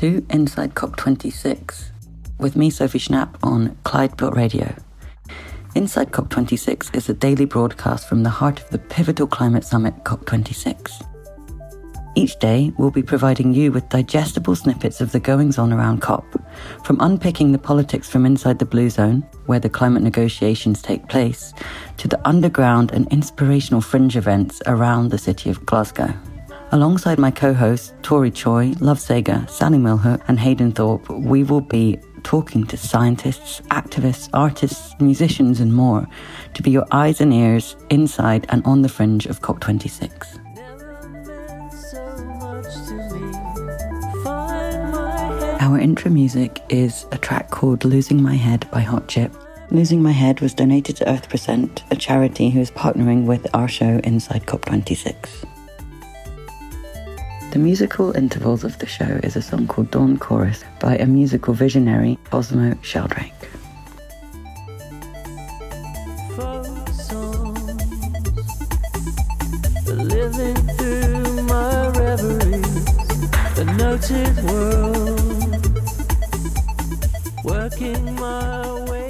to Inside COP26 with me, Sophie Schnapp, on Clyde Radio. Inside COP26 is a daily broadcast from the heart of the pivotal climate summit COP26. Each day, we'll be providing you with digestible snippets of the goings on around COP, from unpicking the politics from inside the Blue Zone, where the climate negotiations take place, to the underground and inspirational fringe events around the city of Glasgow. Alongside my co hosts, Tori Choi, Love Sager, Sally Milhook, and Hayden Thorpe, we will be talking to scientists, activists, artists, musicians, and more to be your eyes and ears inside and on the fringe of COP26. Our intro music is a track called Losing My Head by Hot Chip. Losing My Head was donated to Earth Percent, a charity who is partnering with our show inside COP26. The musical intervals of the show is a song called Dawn Chorus by a musical visionary, Cosmo Sheldrake. world, working my way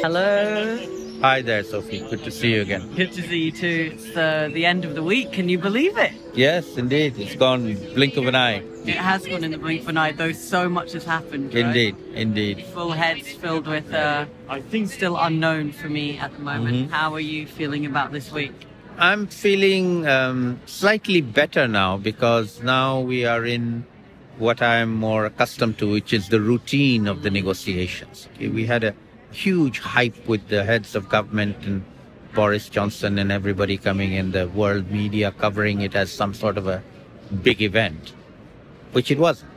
Hello. Hi there, Sophie. Good to see you again. Good to see you too. It's uh, the end of the week. Can you believe it? Yes, indeed. It's gone blink of an eye. It has gone in the blink of an eye, though so much has happened. right? Indeed, indeed. Full heads filled with uh, things still unknown for me at the moment. Mhm. How are you feeling about this week? I'm feeling um, slightly better now because now we are in what I'm more accustomed to, which is the routine of the negotiations. Okay, we had a huge hype with the heads of government and Boris Johnson and everybody coming in, the world media covering it as some sort of a big event, which it wasn't.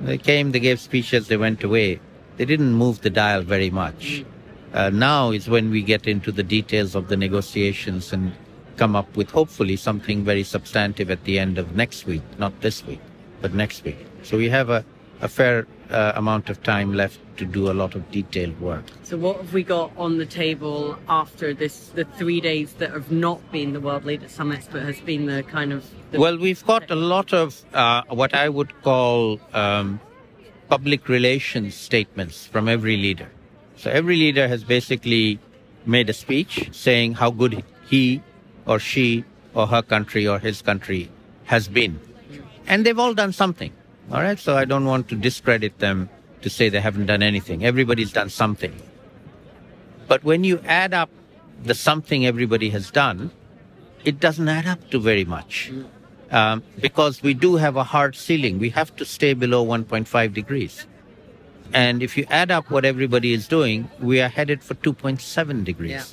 They came, they gave speeches, they went away. They didn't move the dial very much. Uh, now is when we get into the details of the negotiations and come up with hopefully something very substantive at the end of next week, not this week, but next week. So we have a, a fair uh, amount of time left to do a lot of detailed work. So, what have we got on the table after this? The three days that have not been the World Leader Summits, but has been the kind of the Well, we've got a lot of uh, what I would call um, public relations statements from every leader. So every leader has basically made a speech saying how good he or she or her country or his country has been. And they've all done something. All right. So I don't want to discredit them to say they haven't done anything. Everybody's done something. But when you add up the something everybody has done, it doesn't add up to very much. Um, because we do have a hard ceiling. We have to stay below 1.5 degrees. And if you add up what everybody is doing, we are headed for 2.7 degrees. Yeah.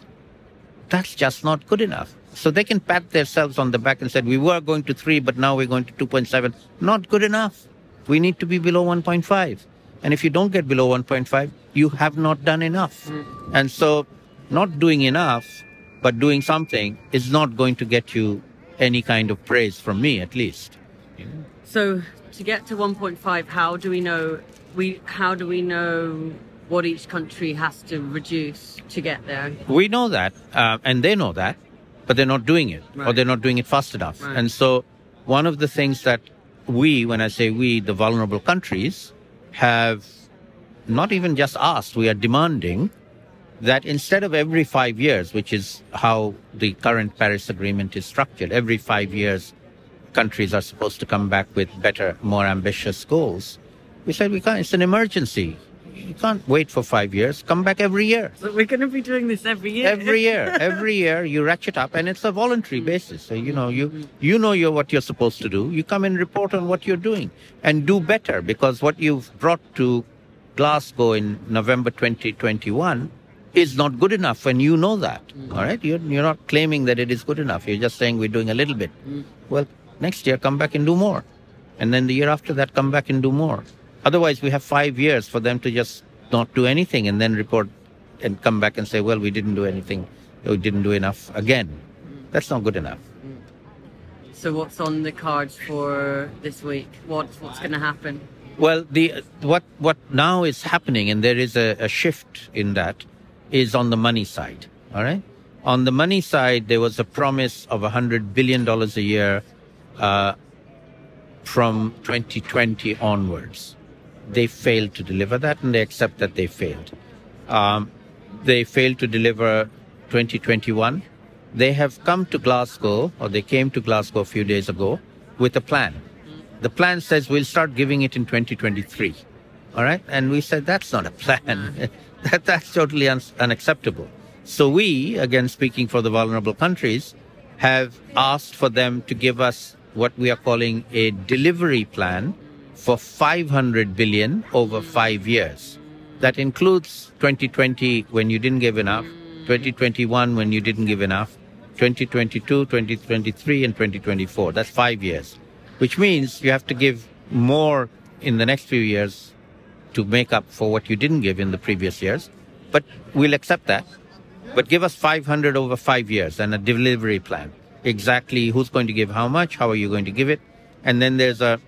That's just not good enough. So they can pat themselves on the back and say, we were going to 3, but now we're going to 2.7. Not good enough. We need to be below 1.5. And if you don't get below 1.5, you have not done enough. And so not doing enough, but doing something is not going to get you any kind of praise from me, at least. So to get to 1.5, how do we know we how do we know what each country has to reduce to get there? We know that, uh, and they know that, but they're not doing it, or they're not doing it fast enough. Right. And so, one of the things that we, when I say we, the vulnerable countries, have not even just asked, we are demanding that instead of every five years, which is how the current Paris Agreement is structured, every five years, countries are supposed to come back with better, more ambitious goals. We said we can't, it's an emergency. You can't wait for five years. Come back every year. So we're going to be doing this every year. Every year, every year you ratchet up, and it's a voluntary basis. So you know you you know you're what you're supposed to do. You come and report on what you're doing, and do better because what you've brought to Glasgow in November 2021 is not good enough, and you know that. Mm. All right, you're you're not claiming that it is good enough. You're just saying we're doing a little bit. Mm. Well, next year come back and do more, and then the year after that come back and do more. Otherwise, we have five years for them to just not do anything and then report and come back and say, well, we didn't do anything, we didn't do enough again. That's not good enough. So what's on the cards for this week? What's what's going to happen? Well, the what what now is happening, and there is a, a shift in that, is on the money side. All right, on the money side, there was a promise of a hundred billion dollars a year uh, from 2020 onwards. They failed to deliver that, and they accept that they failed. Um, they failed to deliver 2021. They have come to Glasgow, or they came to Glasgow a few days ago, with a plan. The plan says we'll start giving it in 2023. All right, and we said that's not a plan. that that's totally un- unacceptable. So we, again speaking for the vulnerable countries, have asked for them to give us what we are calling a delivery plan for 500 billion over five years. That includes 2020 when you didn't give enough, 2021 when you didn't give enough, 2022, 2023, and 2024. That's five years, which means you have to give more in the next few years to make up for what you didn't give in the previous years. But we'll accept that. But give us 500 over five years and a delivery plan exactly who's going to give how much, how are you going to give it. And then there's a,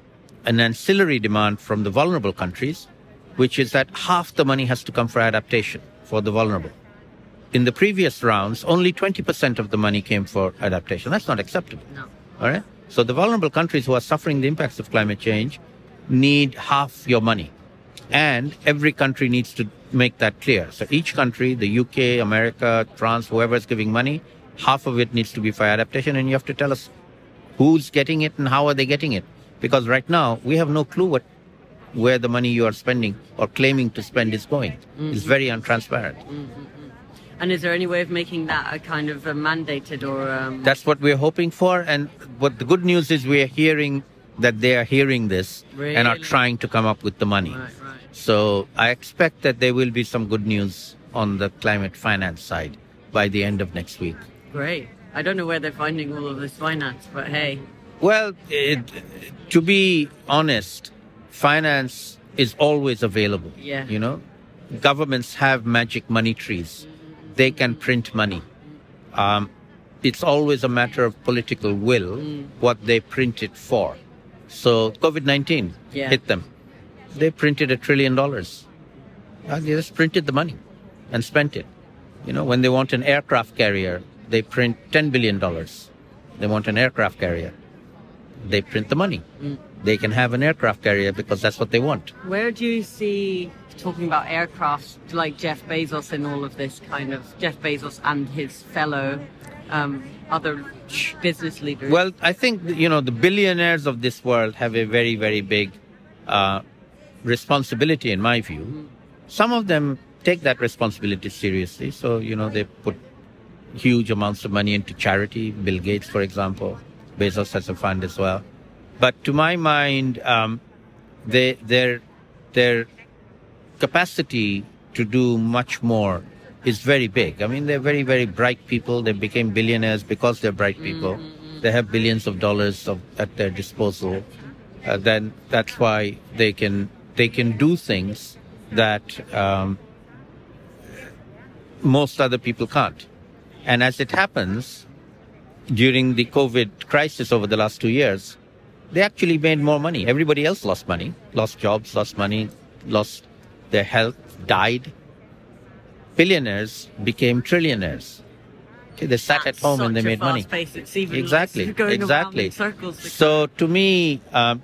an ancillary demand from the vulnerable countries, which is that half the money has to come for adaptation for the vulnerable. In the previous rounds, only 20% of the money came for adaptation. That's not acceptable. No. All right. So the vulnerable countries who are suffering the impacts of climate change need half your money. And every country needs to make that clear. So each country, the UK, America, France, whoever is giving money, half of it needs to be for adaptation and you have to tell us who's getting it and how are they getting it because right now we have no clue what where the money you are spending or claiming to spend is going. Mm-hmm. it's very untransparent. And is there any way of making that a kind of a mandated or um, that's what we're hoping for. And what the good news is we're hearing that they are hearing this and are trying to come up with the money. Right, right. so i expect that there will be some good news on the climate finance side by the end of next week. Great. I don't know where they're finding all of this finance, but hey, Well, it, to be honest, finance is always available. Yeah. You know, governments have magic money trees. They can print money. Um, it's always a matter of political will what they print it for. So COVID 19 Yeah. hit them. They printed a trillion dollars. Uh, They just printed the money and spent it. You know, when they want an aircraft carrier, they print $10 billion. They want an aircraft carrier. They print the money. They can have an aircraft carrier because that's what they want. where do you see talking about aircraft like Jeff Bezos in all of this kind of Jeff Bezos and his fellow um, other business leaders? Well, I think, you know, the billionaires of this world have a very, very big uh, responsibility, in my view. Some of them take that responsibility seriously. So, you know, they put huge amounts of money into charity. Bill Gates, for example, Bezos has a fund as well. But to my mind, um, they, their their capacity to do much more is very big. I mean, they're very very bright people. They became billionaires because they're bright people. They have billions of dollars of, at their disposal. Uh, then that's why they can they can do things that um, most other people can't. And as it happens, during the COVID crisis over the last two years, they actually made more money. Everybody else lost money, lost jobs, lost money, lost their health, died. Billionaires became trillionaires. Okay, they sat at At home and they made money. Exactly, exactly. So to me, um,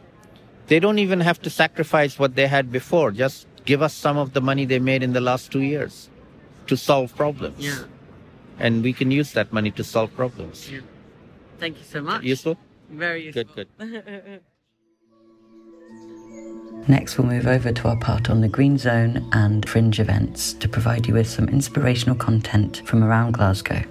they don't even have to sacrifice what they had before. Just give us some of the money they made in the last two years to solve problems. yeah, And we can use that money to solve problems. yeah. Thank you so much. Useful? Very useful. Good, good. Next, we'll move over to our part on the Green Zone and Fringe events to provide you with some inspirational content from around Glasgow.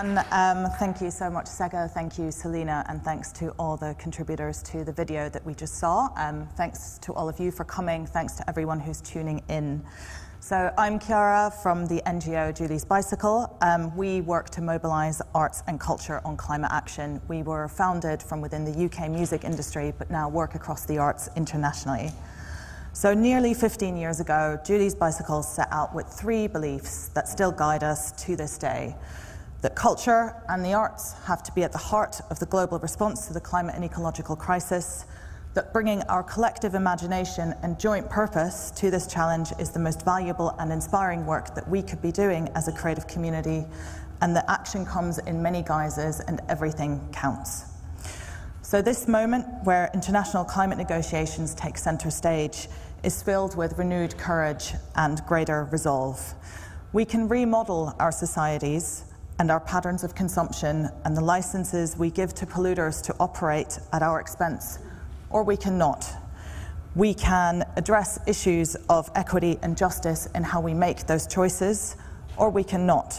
Everyone. Um, thank you so much, Sega. Thank you, Selena, and thanks to all the contributors to the video that we just saw. Um, thanks to all of you for coming. Thanks to everyone who's tuning in. So I'm Chiara from the NGO Julie's Bicycle. Um, we work to mobilise arts and culture on climate action. We were founded from within the UK music industry, but now work across the arts internationally. So, nearly 15 years ago, Julie's Bicycle set out with three beliefs that still guide us to this day that culture and the arts have to be at the heart of the global response to the climate and ecological crisis, that bringing our collective imagination and joint purpose to this challenge is the most valuable and inspiring work that we could be doing as a creative community, and that action comes in many guises and everything counts. So, this moment where international climate negotiations take centre stage is filled with renewed courage and greater resolve. We can remodel our societies and our patterns of consumption and the licenses we give to polluters to operate at our expense, or we cannot. We can address issues of equity and justice in how we make those choices, or we cannot.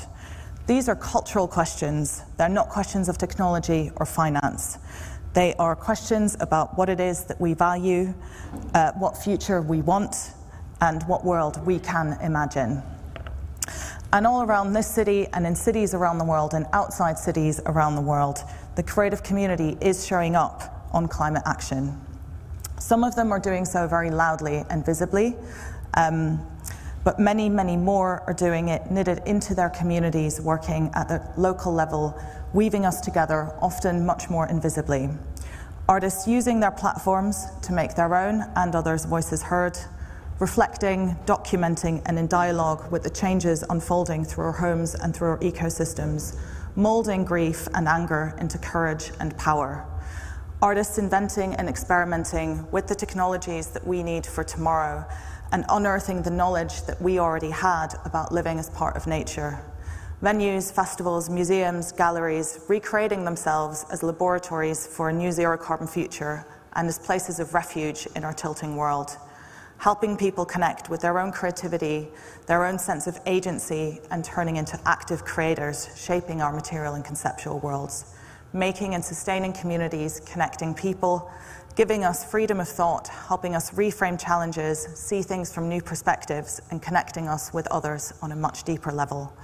These are cultural questions. They're not questions of technology or finance. They are questions about what it is that we value, uh, what future we want, and what world we can imagine. And all around this city and in cities around the world and outside cities around the world, the creative community is showing up on climate action. Some of them are doing so very loudly and visibly, um, but many, many more are doing it knitted into their communities, working at the local level weaving us together, often much more invisibly. Artists using their platforms to make their own and others' voices heard, reflecting, documenting, and in dialogue with the changes unfolding through our homes and through our ecosystems, moulding grief and anger into courage and power. Artists inventing and experimenting with the technologies that we need for tomorrow and unearthing the knowledge that we already had about living as part of nature venues, festivals, museums, galleries, recreating themselves as laboratories for a new zero carbon future and as places of refuge in our tilting world, helping people connect with their own creativity, their own sense of agency, and turning into active creators, shaping our material and conceptual worlds, making and sustaining communities, connecting people, giving us freedom of thought, helping us reframe challenges, see things from new perspectives, and connecting us with others on a much deeper level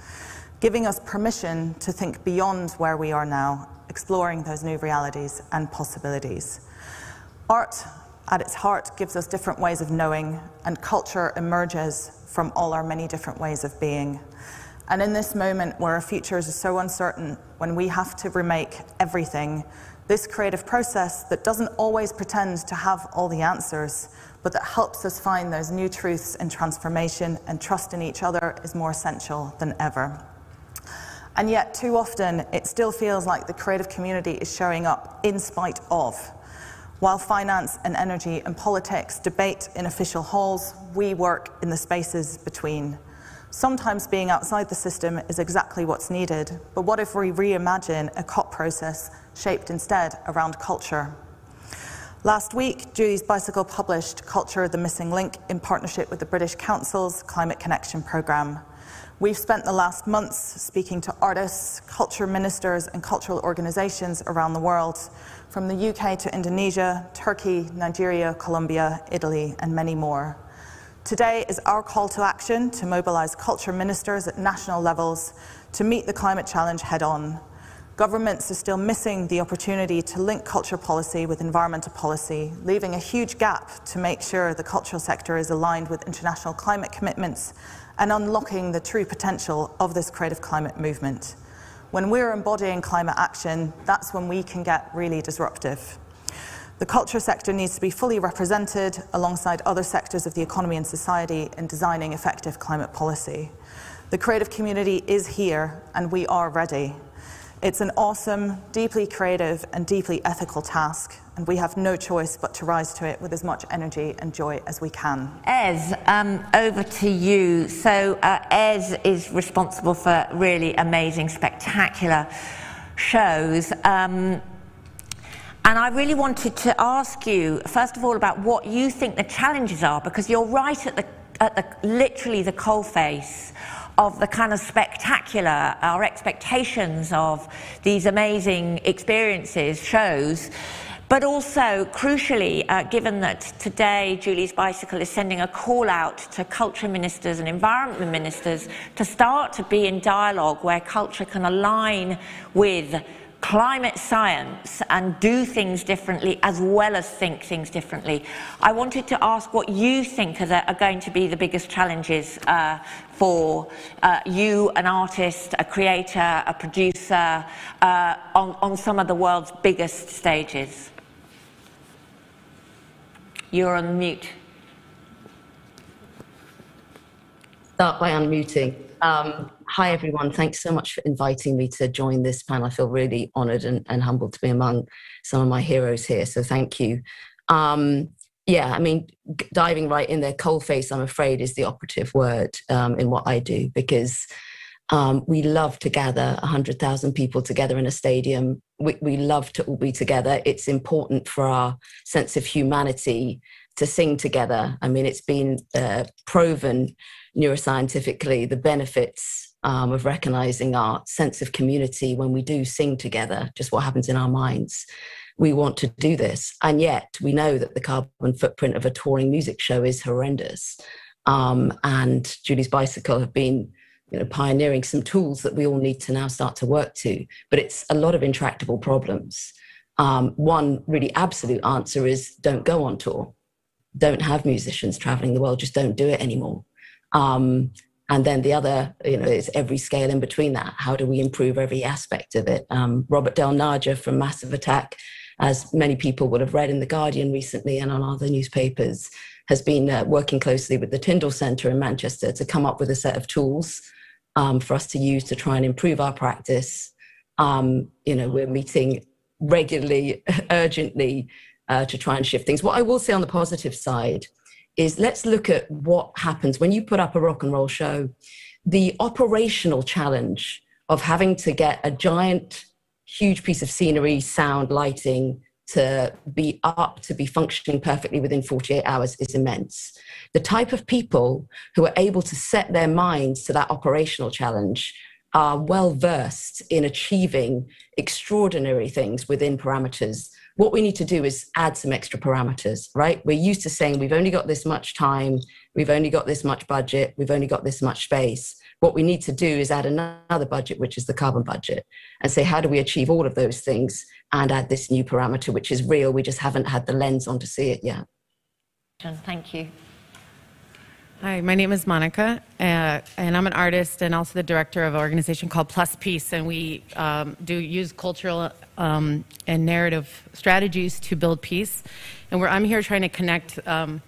giving us permission to think beyond where we are now, exploring those new realities and possibilities. Art, at its heart, gives us different ways of knowing, and culture emerges from all our many different ways of being. And in this moment where our futures are so uncertain, when we have to remake everything, this creative process that doesn't always pretend to have all the answers, but that helps us find those new truths in transformation and trust in each other is more essential than ever. And yet, too often, it still feels like the creative community is showing up in spite of. While finance and energy and politics debate in official halls, we work in the spaces between. Sometimes being outside the system is exactly what's needed, but what if we reimagine a COP process shaped instead around culture? Last week, Julie's Bicycle published Culture the Missing Link in partnership with the British Council's Climate Connection programme. We've spent the last months speaking to artists, culture ministers, and cultural organisations around the world, from the UK to Indonesia, Turkey, Nigeria, Colombia, Italy, and many more. Today is our call to action to mobilise culture ministers at national levels to meet the climate challenge head on. Governments are still missing the opportunity to link culture policy with environmental policy, leaving a huge gap to make sure the cultural sector is aligned with international climate commitments and unlocking the true potential of this creative climate movement. When we're embodying climate action, that's when we can get really disruptive. The culture sector needs to be fully represented alongside other sectors of the economy and society in designing effective climate policy. The creative community is here and we are ready. It's an awesome, deeply creative, and deeply ethical task, and we have no choice but to rise to it with as much energy and joy as we can. Es, um, over to you. So, uh, Es is responsible for really amazing, spectacular shows. Um, and I really wanted to ask you, first of all, about what you think the challenges are, because you're right at the, at the literally the coalface of the kind of spectacular, our expectations of these amazing experiences, shows. But also, crucially, uh, given that today Julie's Bicycle is sending a call out to culture ministers and environment ministers to start to be in dialogue where culture can align with climate science and do things differently as well as think things differently. I wanted to ask what you think are, the, are going to be the biggest challenges uh, for uh, you, an artist, a creator, a producer, uh, on, on some of the world's biggest stages. You're on mute. Start by unmuting. Um, hi, everyone. Thanks so much for inviting me to join this panel. I feel really honored and, and humbled to be among some of my heroes here. So thank you. Um, yeah, I mean, diving right in there, coalface, I'm afraid, is the operative word um, in what I do because um, we love to gather 100,000 people together in a stadium. We, we love to all be together. It's important for our sense of humanity to sing together. I mean, it's been uh, proven neuroscientifically the benefits um, of recognizing our sense of community when we do sing together, just what happens in our minds. We want to do this. And yet we know that the carbon footprint of a touring music show is horrendous. Um, and Julie's Bicycle have been you know, pioneering some tools that we all need to now start to work to. But it's a lot of intractable problems. Um, one really absolute answer is don't go on tour. Don't have musicians traveling the world. Just don't do it anymore. Um, and then the other, you know, is every scale in between that. How do we improve every aspect of it? Um, Robert Del Naja from Massive Attack, as many people would have read in The Guardian recently and on other newspapers, has been uh, working closely with the Tyndall Centre in Manchester to come up with a set of tools um, for us to use to try and improve our practice. Um, you know, we're meeting regularly, urgently uh, to try and shift things. What I will say on the positive side is let's look at what happens when you put up a rock and roll show. The operational challenge of having to get a giant, huge piece of scenery, sound, lighting to be up, to be functioning perfectly within 48 hours is immense. The type of people who are able to set their minds to that operational challenge are well versed in achieving extraordinary things within parameters what we need to do is add some extra parameters, right? We're used to saying we've only got this much time, we've only got this much budget, we've only got this much space. What we need to do is add another budget, which is the carbon budget, and say, how do we achieve all of those things and add this new parameter, which is real? We just haven't had the lens on to see it yet. John, Thank you. Hi, my name is Monica, uh, and I'm an artist and also the director of an organization called Plus Peace. And we um, do use cultural um, and narrative strategies to build peace. And I'm here trying to connect um,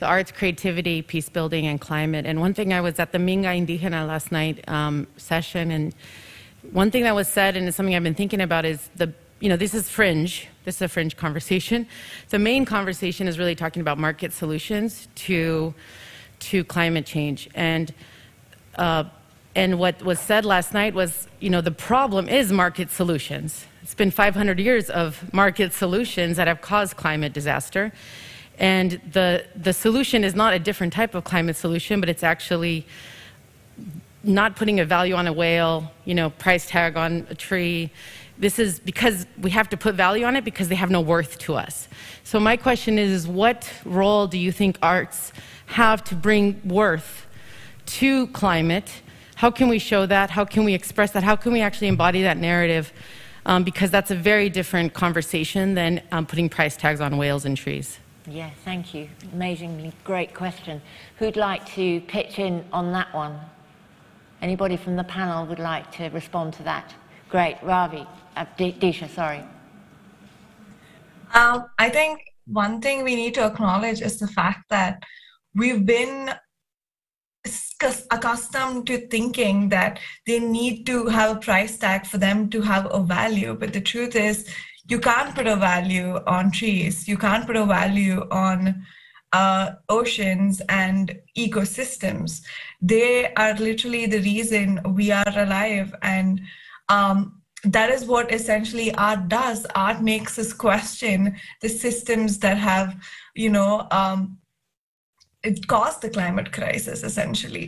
the arts, creativity, peace building, and climate. And one thing I was at the Minga Indigena last night um, session, and one thing that was said, and it's something I've been thinking about, is the you know, this is fringe. This is a fringe conversation. The main conversation is really talking about market solutions to to climate change. And, uh, and what was said last night was, you know, the problem is market solutions. It's been 500 years of market solutions that have caused climate disaster. And the, the solution is not a different type of climate solution, but it's actually not putting a value on a whale, you know, price tag on a tree. This is because we have to put value on it because they have no worth to us. So my question is, what role do you think arts have to bring worth to climate. How can we show that? How can we express that? How can we actually embody that narrative? Um, because that's a very different conversation than um, putting price tags on whales and trees. Yeah, thank you. Amazingly great question. Who'd like to pitch in on that one? Anybody from the panel would like to respond to that? Great, Ravi, uh, Disha, sorry. Um, I think one thing we need to acknowledge is the fact that we've been accustomed to thinking that they need to have a price tag for them to have a value. But the truth is, you can't put a value on trees, you can't put a value on uh, oceans and ecosystems. They are literally the reason we are alive. And um, that is what essentially art does. Art makes us question the systems that have, you know, um, it caused the climate crisis essentially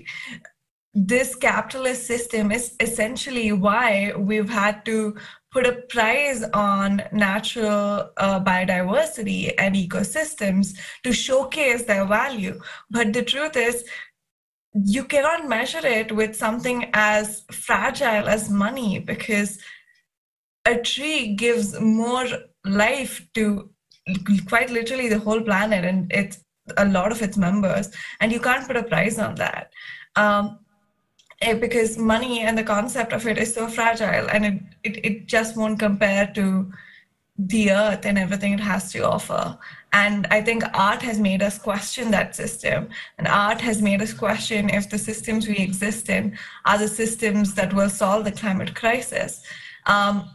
this capitalist system is essentially why we've had to put a price on natural uh, biodiversity and ecosystems to showcase their value. But the truth is, you cannot measure it with something as fragile as money because a tree gives more life to quite literally the whole planet and it's a lot of its members and you can't put a price on that. Um, eh, because money and the concept of it is so fragile and it, it, it just won't compare to the earth and everything it has to offer. And i think art has made us question that system and art has made us question if the systems we exist in are the systems that will solve the climate crisis. Um,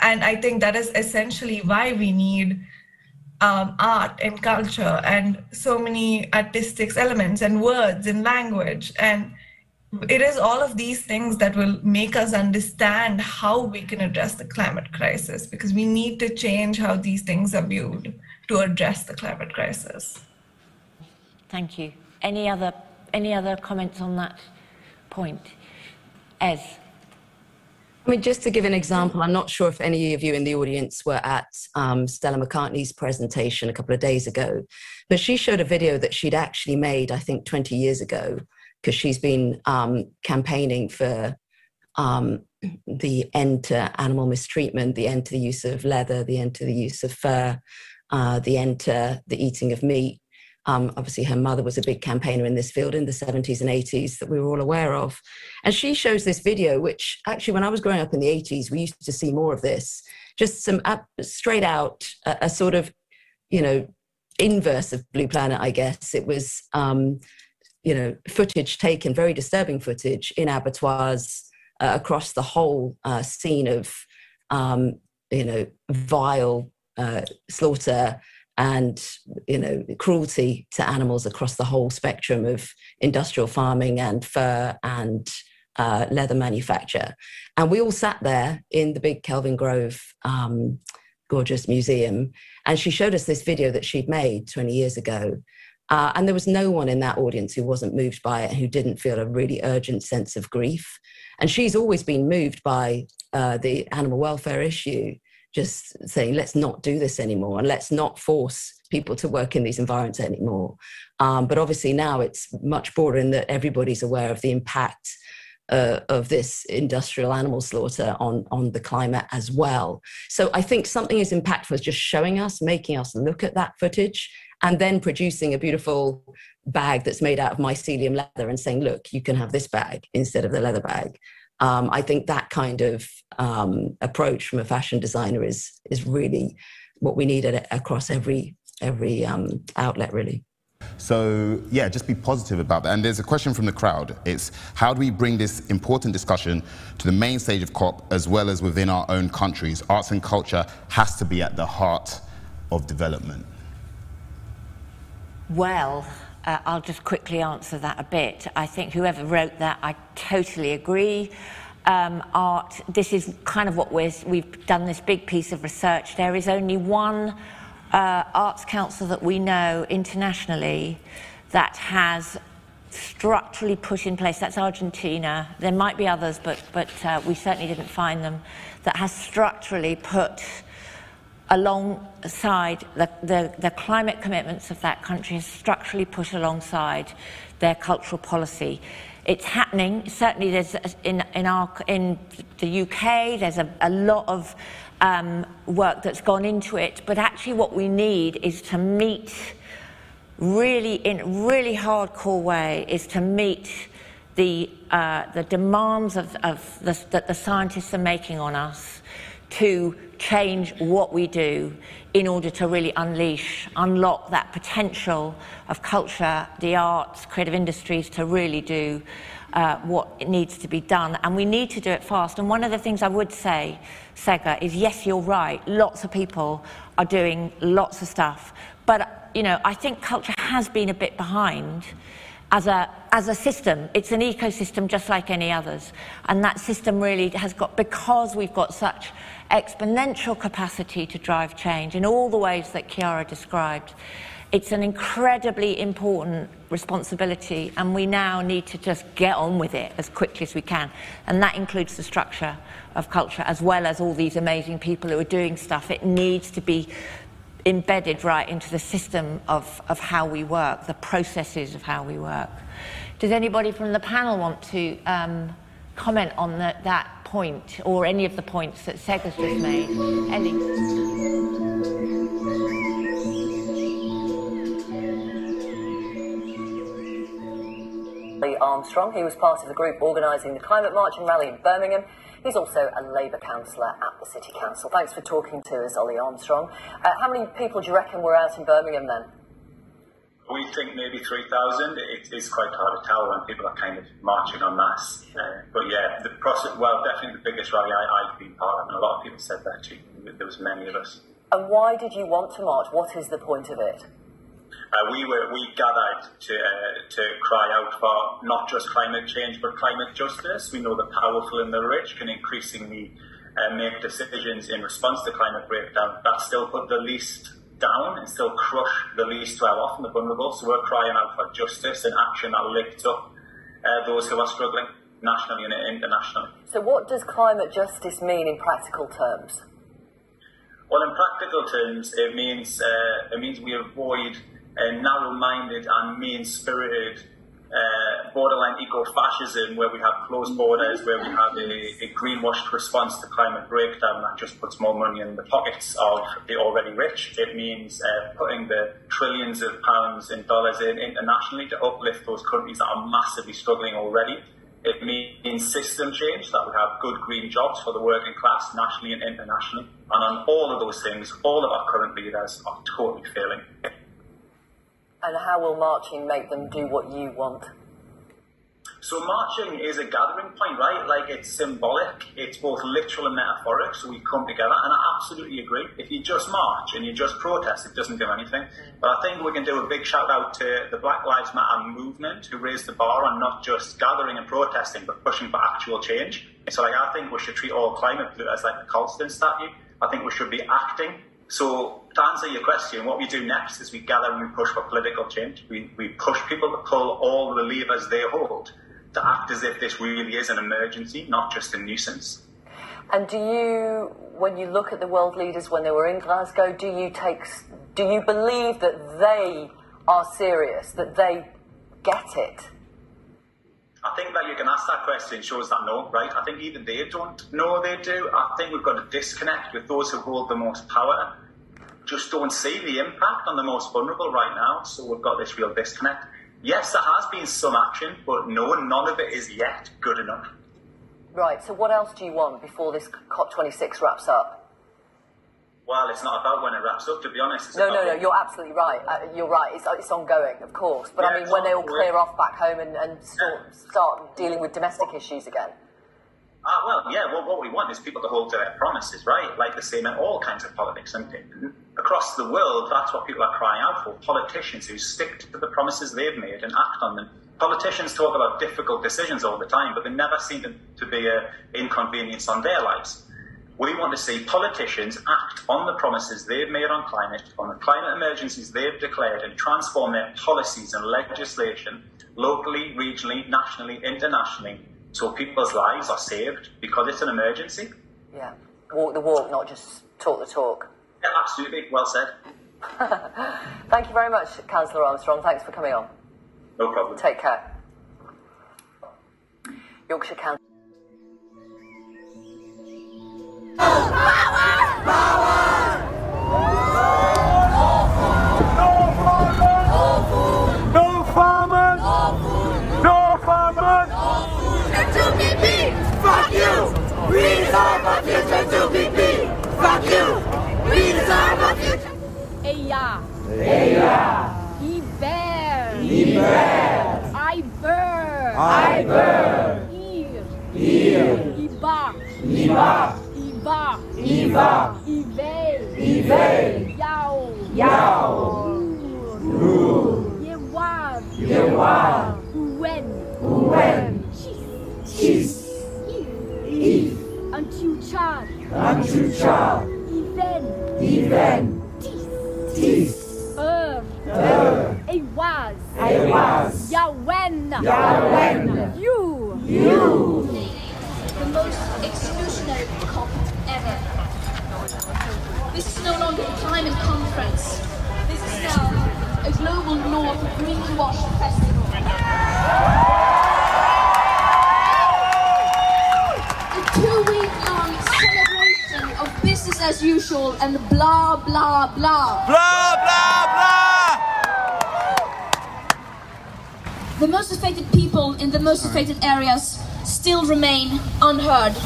and i think that is essentially why we need um, art and culture and so many artistic elements and words and language. And it is all of these things that will make us understand how we can address the climate crisis because we need to change how these things are viewed to address the climate crisis. Thank you. Any other any other comments on that point? Es I mean, just to give an example, I'm not sure if any of you in the audience were at um, Stella McCartney's presentation a couple of days ago, but she showed a video that she'd actually made, I think, 20 years ago, because she's been um, campaigning for um, the end to animal mistreatment, the end to the use of leather, the end to the use of fur, uh, the end to the eating of meat. Um, obviously, her mother was a big campaigner in this field in the 70s and 80s that we were all aware of. And she shows this video, which actually, when I was growing up in the 80s, we used to see more of this. Just some straight out, a, a sort of, you know, inverse of Blue Planet, I guess. It was, um, you know, footage taken, very disturbing footage in abattoirs uh, across the whole uh, scene of, um, you know, vile uh, slaughter and you know cruelty to animals across the whole spectrum of industrial farming and fur and uh, leather manufacture. And we all sat there in the big Kelvingrove um, gorgeous museum, and she showed us this video that she'd made 20 years ago. Uh, and there was no one in that audience who wasn't moved by it, who didn't feel a really urgent sense of grief. And she's always been moved by uh, the animal welfare issue just saying let's not do this anymore and let's not force people to work in these environments anymore. Um, but obviously now it's much broader in that everybody's aware of the impact uh, of this industrial animal slaughter on on the climate as well. So i think something as impactful as just showing us making us look at that footage and then producing a beautiful bag that's made out of mycelium leather and saying look you can have this bag instead of the leather bag um, I think that kind of um, approach from a fashion designer is is really what we need at, across every every um, outlet, really. So, yeah, just be positive about that. And there's a question from the crowd. It's how do we bring this important discussion to the main stage of COP as well as within our own countries? Arts and culture has to be at the heart of development. Well, uh, I'll just quickly answer that a bit. I think whoever wrote that, I totally agree. Um, art, this is kind of what we're, we've done this big piece of research. There is only one uh, arts council that we know internationally that has structurally put in place, that's Argentina. There might be others, but, but uh, we certainly didn't find them, that has structurally put alongside the, the, the, climate commitments of that country is structurally put alongside their cultural policy. It's happening. Certainly, there's in, in, our, in the UK, there's a, a lot of um, work that's gone into it. But actually, what we need is to meet really in really hardcore way is to meet the, uh, the demands of, of the, that the scientists are making on us to change what we do in order to really unleash, unlock that potential of culture, the arts, creative industries to really do uh, what needs to be done. And we need to do it fast. And one of the things I would say, Sega, is yes, you're right. Lots of people are doing lots of stuff. But, you know, I think culture has been a bit behind as a, as a system. It's an ecosystem just like any others. And that system really has got, because we've got such exponential capacity to drive change in all the ways that Chiara described, it's an incredibly important responsibility, and we now need to just get on with it as quickly as we can. And that includes the structure of culture, as well as all these amazing people who are doing stuff. It needs to be embedded right into the system of, of how we work, the processes of how we work. Does anybody from the panel want to um, comment on the, that point or any of the points that Sega's just made. Ellie. Armstrong. He was part of the group organising the Climate March and Rally in Birmingham. He's also a Labour councillor at the City Council. Thanks for talking to us, Olly Armstrong. Uh, how many people do you reckon were out in Birmingham then? We think maybe 3,000. It is quite hard to tell when people are kind of marching en masse. Uh, but yeah, the process, well, definitely the biggest rally I, I've been part of, and a lot of people said that too. There was many of us. And why did you want to march? What is the point of it? Uh, we were we gathered to uh, to cry out for not just climate change but climate justice. We know the powerful and the rich can increasingly uh, make decisions in response to climate breakdown that still put the least down and still crush the least well off and the vulnerable. So we're crying out for justice and action that lifts up uh, those who are struggling nationally and internationally. So, what does climate justice mean in practical terms? Well, in practical terms, it means uh, it means we avoid uh, narrow-minded and mean-spirited uh, borderline eco-fascism, where we have closed borders, where we have a, a greenwashed response to climate breakdown that just puts more money in the pockets of the already rich. It means uh, putting the trillions of pounds and dollars in internationally to uplift those countries that are massively struggling already. It means system change, that we have good green jobs for the working class nationally and internationally. And on all of those things, all of our current leaders are totally failing. And how will marching make them do what you want? So marching is a gathering point, right? Like it's symbolic, it's both literal and metaphoric, so we come together, and I absolutely agree. If you just march and you just protest, it doesn't do anything. Mm. But I think we can do a big shout out to the Black Lives Matter movement who raised the bar on not just gathering and protesting, but pushing for actual change. So like I think we should treat all climate as like the Colston statue. I think we should be acting. So to answer your question, what we do next is we gather and we push for political change. We, we push people to pull all the levers they hold to act as if this really is an emergency, not just a nuisance. And do you, when you look at the world leaders when they were in Glasgow, do you take, do you believe that they are serious, that they get it? I think that you can ask that question shows that no, right? I think even they don't know they do. I think we've got a disconnect with those who hold the most power. Just don't see the impact on the most vulnerable right now. So we've got this real disconnect. Yes, there has been some action, but no, none of it is yet good enough. Right, so what else do you want before this COP26 wraps up? Well, it's not about when it wraps up, to be honest. No, no, no, you're absolutely right. Uh, you're right, it's, it's ongoing, of course. But I mean, when they all clear off back home and, and start, start dealing with domestic issues again. Ah, well, yeah, well, what we want is people to hold to their promises, right? Like the same in all kinds of politics. And across the world, that's what people are crying out for. Politicians who stick to the promises they've made and act on them. Politicians talk about difficult decisions all the time, but they never seem to, to be an inconvenience on their lives. We want to see politicians act on the promises they've made on climate, on the climate emergencies they've declared, and transform their policies and legislation locally, regionally, nationally, internationally, so people's lives are saved because it's an emergency. Yeah, walk the walk, not just talk the talk. Yeah, absolutely. Well said. Thank you very much, Councillor Armstrong. Thanks for coming on. No problem. Take care. Yorkshire Council. We deserve a future! Eia! Eia! Iber! Iber! Iber! Iber! Ir! Ir! Iba! Iba! Iba! Ivei! Ivei! Yau! Yau! Ru! Yewar! Yewar! Uwen! Uwen! Chis! Chis! If! If! Antiuchar! Antiuchar! Even! Even! Tis! Tis! Er! Er! Eiwaz! Eiwaz! Yawen! Yawen! You! You! the most exclusionary COP ever. This is no longer a climate conference. This is now a global North greenwash festival. The two-week-long celebration of business as usual, and blah, blah, blah. Blah, blah, blah! The most affected people in the most affected areas still remain unheard.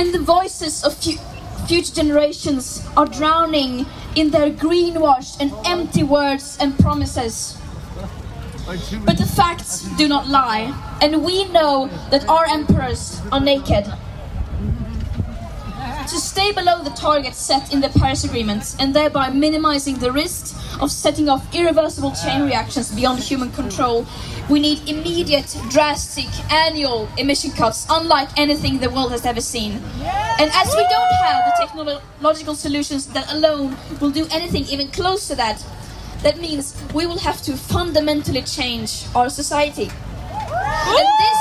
And the voices of fu- future generations are drowning in their greenwashed and empty words and promises. But the facts do not lie, and we know that our emperors are naked. To stay below the targets set in the Paris Agreement and thereby minimizing the risks of setting off irreversible chain reactions beyond human control, we need immediate, drastic, annual emission cuts unlike anything the world has ever seen. And as we don't have the technological solutions that alone will do anything even close to that, that means we will have to fundamentally change our society. And this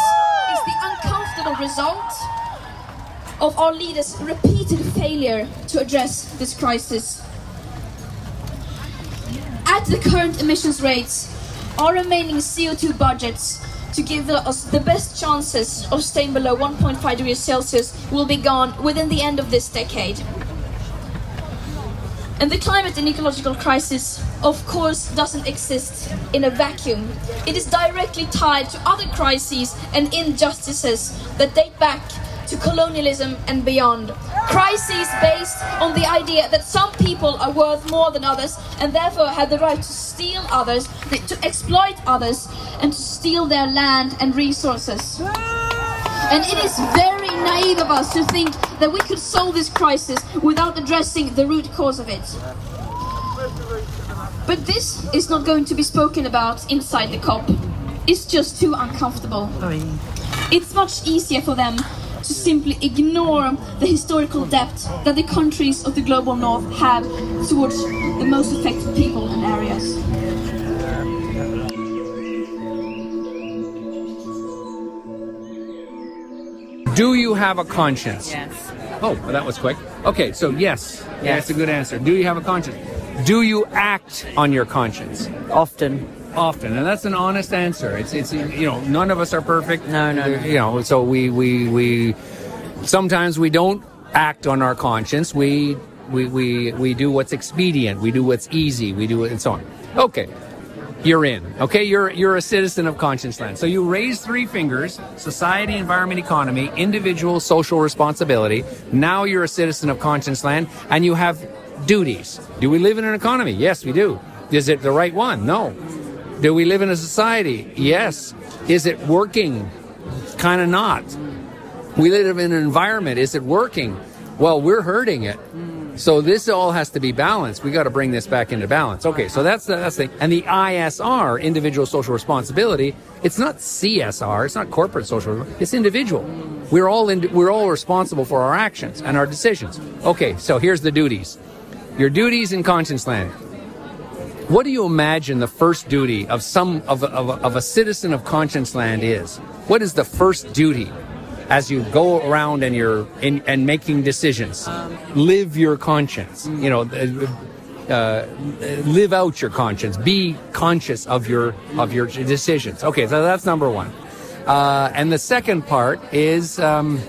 is the uncomfortable result of our leaders' repeated failure to address this crisis. At the current emissions rates, our remaining CO2 budgets to give us the best chances of staying below 1.5 degrees Celsius will be gone within the end of this decade. And the climate and ecological crisis, of course, doesn't exist in a vacuum. It is directly tied to other crises and injustices that date back to colonialism and beyond. Crises based on the idea that some people are worth more than others and therefore have the right to steal others, to exploit others, and to steal their land and resources. And it is very naive of us to think that we could solve this crisis without addressing the root cause of it. But this is not going to be spoken about inside the COP. It's just too uncomfortable. It's much easier for them to simply ignore the historical debt that the countries of the global north have towards the most affected people and areas. Do you have a conscience? Yes. Oh, well, that was quick. Okay, so yes, Yes. that's a good answer. Do you have a conscience? Do you act on your conscience? Often. Often, and that's an honest answer. It's it's you know none of us are perfect. No, no, no. You know, so we we we sometimes we don't act on our conscience. We we we we do what's expedient. We do what's easy. We do it and so on. Okay. You're in. Okay, you're you're a citizen of conscience land. So you raise three fingers: society, environment, economy, individual, social responsibility. Now you're a citizen of conscience land, and you have duties. Do we live in an economy? Yes, we do. Is it the right one? No. Do we live in a society? Yes. Is it working? Kind of not. We live in an environment. Is it working? Well, we're hurting it. So this all has to be balanced. We got to bring this back into balance. Okay, so that's the, that's the and the ISR, individual social responsibility. It's not CSR. It's not corporate social. It's individual. We're all in, we're all responsible for our actions and our decisions. Okay, so here's the duties. Your duties in conscience land. What do you imagine the first duty of some of of of a citizen of conscience land is? What is the first duty as you go around and you're in, and making decisions? live your conscience. You know, uh, uh, live out your conscience. Be conscious of your of your decisions. Okay, so that's number one. Uh, and the second part is. Um,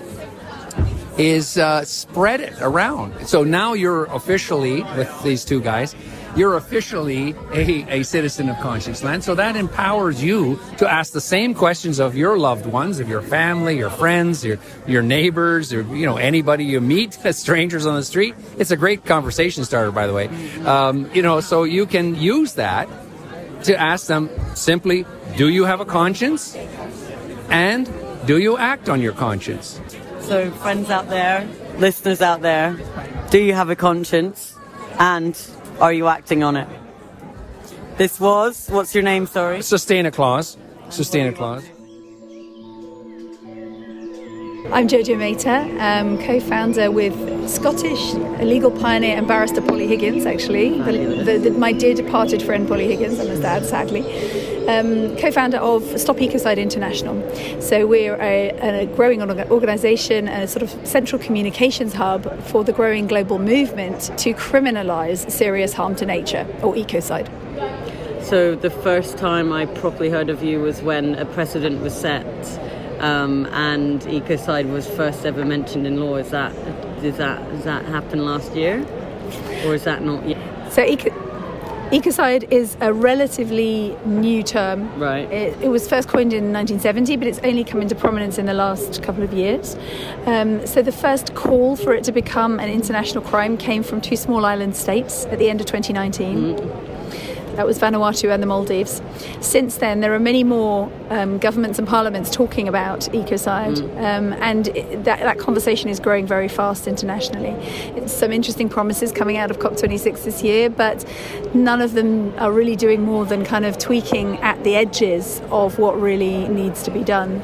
is uh, spread it around. So now you're officially, with these two guys, you're officially a, a citizen of conscience land. So that empowers you to ask the same questions of your loved ones, of your family, your friends, your your neighbors, or you know anybody you meet, strangers on the street. It's a great conversation starter, by the way. Um, you know, so you can use that to ask them simply, "Do you have a conscience?" and "Do you act on your conscience?" So, friends out there, listeners out there, do you have a conscience? And are you acting on it? This was, what's your name, sorry? SustainaClause. Sustain a clause. I'm Jojo Mehta, um, co-founder with Scottish legal pioneer and barrister Polly Higgins. Actually, the, the, the, my dear departed friend Polly Higgins, I must add, sadly. Um, co-founder of Stop Ecocide International. So we're a, a growing orga- organisation, a sort of central communications hub for the growing global movement to criminalise serious harm to nature or ecocide. So, the first time I properly heard of you was when a precedent was set um, and ecocide was first ever mentioned in law. Is that Did that does that happen last year, or is that not yet? So eco- ecocide is a relatively new term. Right. It, it was first coined in 1970, but it's only come into prominence in the last couple of years. Um, so the first call for it to become an international crime came from two small island states at the end of 2019. That was Vanuatu and the Maldives. Since then, there are many more um, governments and parliaments talking about ecocide, um, and it, that, that conversation is growing very fast internationally. It's some interesting promises coming out of COP26 this year, but none of them are really doing more than kind of tweaking at the edges of what really needs to be done.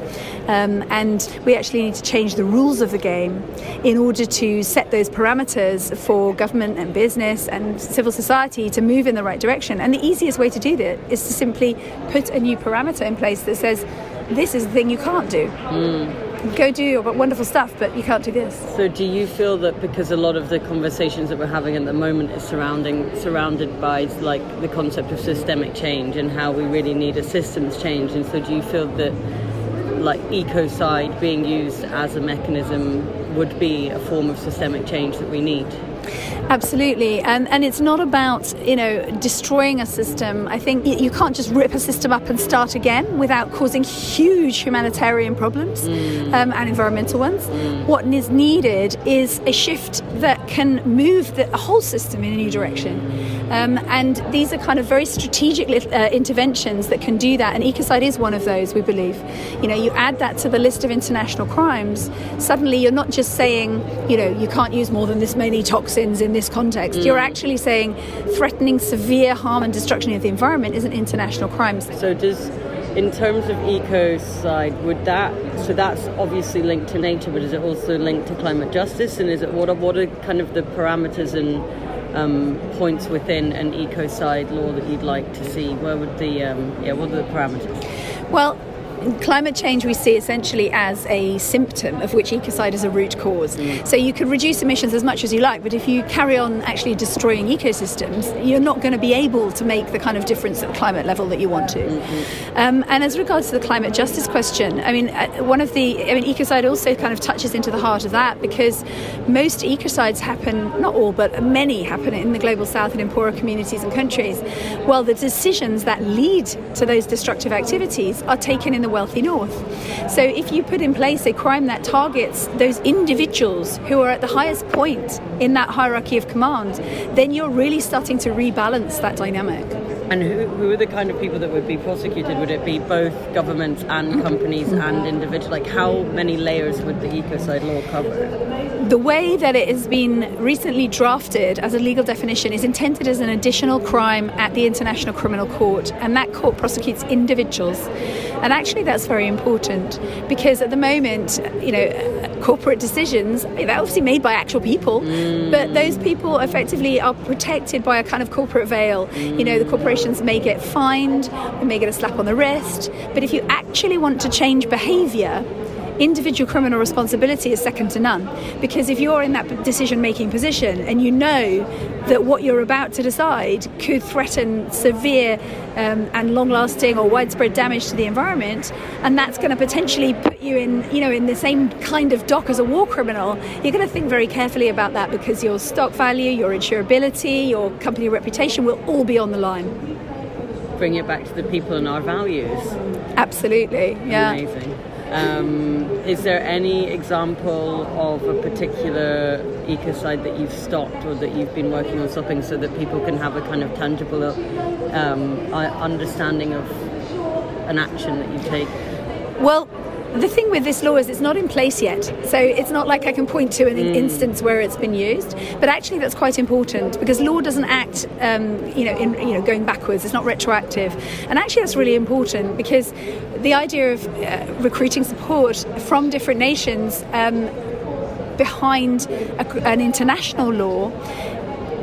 Um, and we actually need to change the rules of the game in order to set those parameters for government and business and civil society to move in the right direction. And the easiest way to do that is to simply put a new parameter in place that says, this is the thing you can't do. Go do your wonderful stuff, but you can't do this. So, do you feel that because a lot of the conversations that we're having at the moment is surrounding surrounded by like the concept of systemic change and how we really need a systems change, and so do you feel that like ecocide being used as a mechanism would be a form of systemic change that we need? Absolutely, and and it's not about you know destroying a system. I think you can't just rip a system up and start again without causing huge humanitarian problems um, and environmental ones. What is needed is a shift that can move the whole system in a new direction, um, and these are kind of very strategic uh, interventions that can do that. And ecocide is one of those. We believe, you know, you add that to the list of international crimes. Suddenly, you're not just saying, you know, you can't use more than this many toxins in this context. Mm. You're actually saying threatening severe harm and destruction of the environment is an international crime. So does in terms of ecocide, would that so that's obviously linked to nature, but is it also linked to climate justice? And is it what are what are kind of the parameters and um, points within an ecocide law that you'd like to see? Where would the um, yeah what are the parameters? Well, climate change we see essentially as a symptom of which ecocide is a root cause. So you could reduce emissions as much as you like, but if you carry on actually destroying ecosystems, you're not going to be able to make the kind of difference at the climate level that you want to. Um, and as regards to the climate justice question, I mean, uh, one of the, I mean, ecocide also kind of touches into the heart of that because most ecocides happen, not all, but many happen in the global south and in poorer communities and countries. Well, the decisions that lead to those destructive activities are taken in the wealthy north. So if you put in place a crime that targets those individuals who are at the highest point in that hierarchy of command, then you're really starting to rebalance that dynamic. And who, who are the kind of people that would be prosecuted? Would it be both governments and companies and individuals? Like, how many layers would the ecocide law cover? The way that it has been recently drafted as a legal definition is intended as an additional crime at the International Criminal Court, and that court prosecutes individuals. And actually, that's very important because at the moment, you know, corporate decisions they're obviously made by actual people, but mm. those people effectively are protected by a kind of corporate veil. You know, the corporations may get fined, they may get a slap on the wrist, but if you actually want to change behaviour, individual criminal responsibility is second to none. Because if you're in that decision making position and you know that what you're about to decide could threaten severe um, and long lasting or widespread damage to the environment, and that's going to potentially put you in, you know, in the same kind of dock as a war criminal, you're going to think very carefully about that because your stock value, your insurability, your company reputation will all be on the line. Bring it back to the people and our values. Absolutely, yeah. Amazing. Um, is there any example of a particular ecocide that you've stopped or that you've been working on stopping so that people can have a kind of tangible um, uh, understanding of an action that you take? Well, the thing with this law is it's not in place yet. So it's not like I can point to an instance where it's been used. But actually, that's quite important because law doesn't act, um, you know, in you know going backwards. It's not retroactive, and actually that's really important because the idea of uh, recruiting support from different nations um, behind a, an international law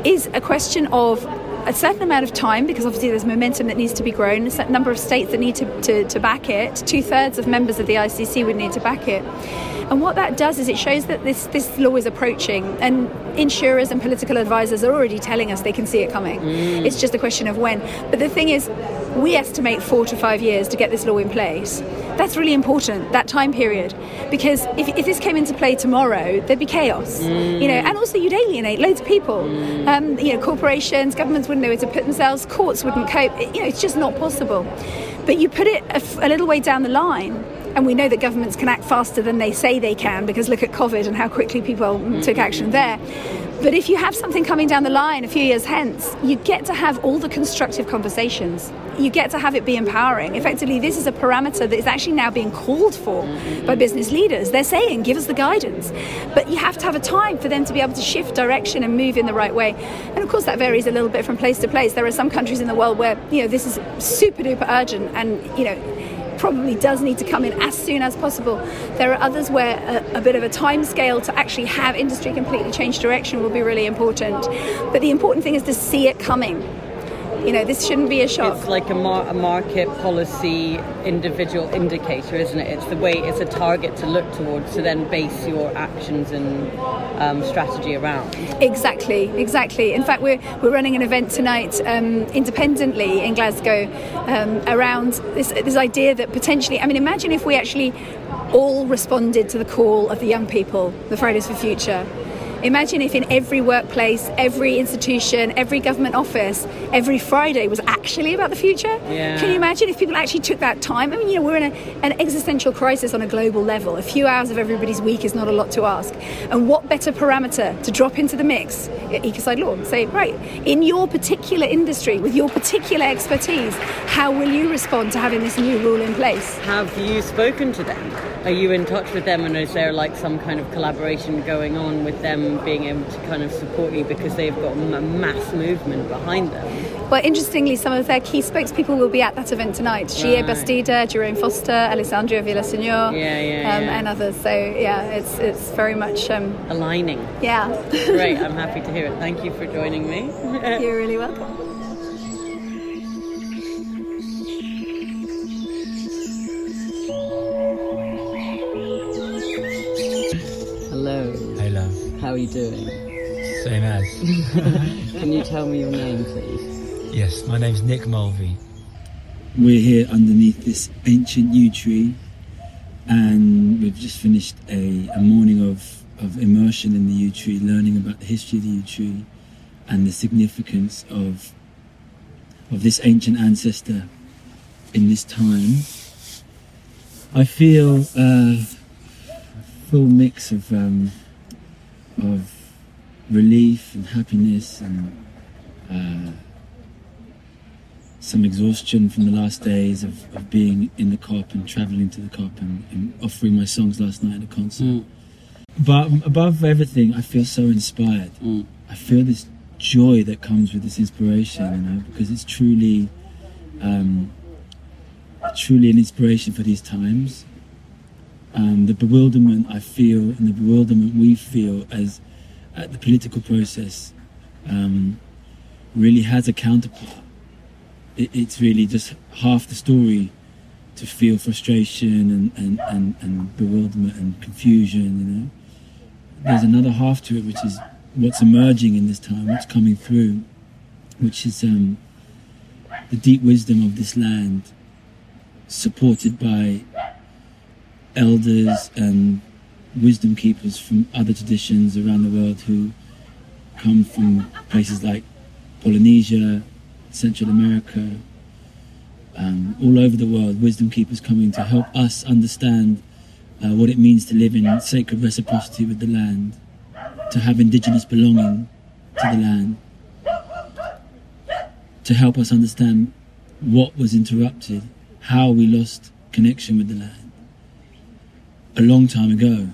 is a question of a certain amount of time because obviously there's momentum that needs to be grown, a certain number of states that need to, to, to back it, two thirds of members of the ICC would need to back it. And what that does is it shows that this, this law is approaching, and insurers and political advisors are already telling us they can see it coming. Mm. It's just a question of when. But the thing is, we estimate four to five years to get this law in place. That's really important, that time period, because if, if this came into play tomorrow, there'd be chaos, Mm. you know, and also you'd alienate loads of people. Um, you know, corporations, governments wouldn't know where to put themselves, courts wouldn't cope. You know, it's just not possible. But you put it a, f- a little way down the line, and we know that governments can act faster than they say they can because look at COVID and how quickly people took action there. But if you have something coming down the line a few years hence, you get to have all the constructive conversations. You get to have it be empowering. Effectively, this is a parameter that is actually now being called for by mm-hmm. business leaders. They're saying, give us the guidance. But you have to have a time for them to be able to shift direction and move in the right way. And of course, that varies a little bit from place to place. There are some countries in the world where, you know, this is super duper urgent and, you know, probably does need to come in as soon as possible. There are others where a, a bit of a time scale to actually have industry completely change direction will be really important. But the important thing is to see it coming. You know, this shouldn't be a shock. It's like a, mar- a market policy individual indicator, isn't it? It's the way, it's a target to look towards to then base your actions and um, strategy around. Exactly, exactly. In fact, we're, we're running an event tonight um, independently in Glasgow um, around this, this idea that potentially, I mean, imagine if we actually all responded to the call of the young people, the Fridays for Future. Imagine if in every workplace, every institution, every government office, every Friday was actually about the future. Yeah. Can you imagine if people actually took that time? I mean, you know, we're in a, an existential crisis on a global level. A few hours of everybody's week is not a lot to ask. And what better parameter to drop into the mix? Ecocide law. Say, right, in your particular industry, with your particular expertise, how will you respond to having this new rule in place? Have you spoken to them? Are you in touch with them, and is there like some kind of collaboration going on with them being able to kind of support you because they've got a mass movement behind them? Well, interestingly, some of their key spokespeople will be at that event tonight. Right. Bastida, Jerome Foster, Alexandria Villaseñor, Yeah, yeah, um, and others. So yeah, it's it's very much um, aligning. Yeah. Great, I'm happy to hear it. Thank you for joining me. You're really welcome. Are you doing? Same as. Can you tell me your name, please? yes, my name's Nick Mulvey. We're here underneath this ancient yew tree, and we've just finished a, a morning of, of immersion in the yew tree, learning about the history of the yew tree and the significance of of this ancient ancestor in this time. I feel uh, a full mix of um, of relief and happiness and. Uh, some exhaustion from the last days of, of being in the COP and travelling to the COP and, and offering my songs last night at a concert. But above everything, I feel so inspired. I feel this joy that comes with this inspiration, you know, because it's truly, um, truly an inspiration for these times. Um, the bewilderment I feel and the bewilderment we feel as at the political process um, really has a counterpart it, it's really just half the story to feel frustration and, and, and, and bewilderment and confusion, you know. There's another half to it, which is what's emerging in this time, what's coming through, which is um, the deep wisdom of this land, supported by elders and wisdom keepers from other traditions around the world who come from places like Polynesia, Central America, um, all over the world, wisdom keepers coming to help us understand uh, what it means to live in sacred reciprocity with the land, to have indigenous belonging to the land, to help us understand what was interrupted, how we lost connection with the land a long time ago,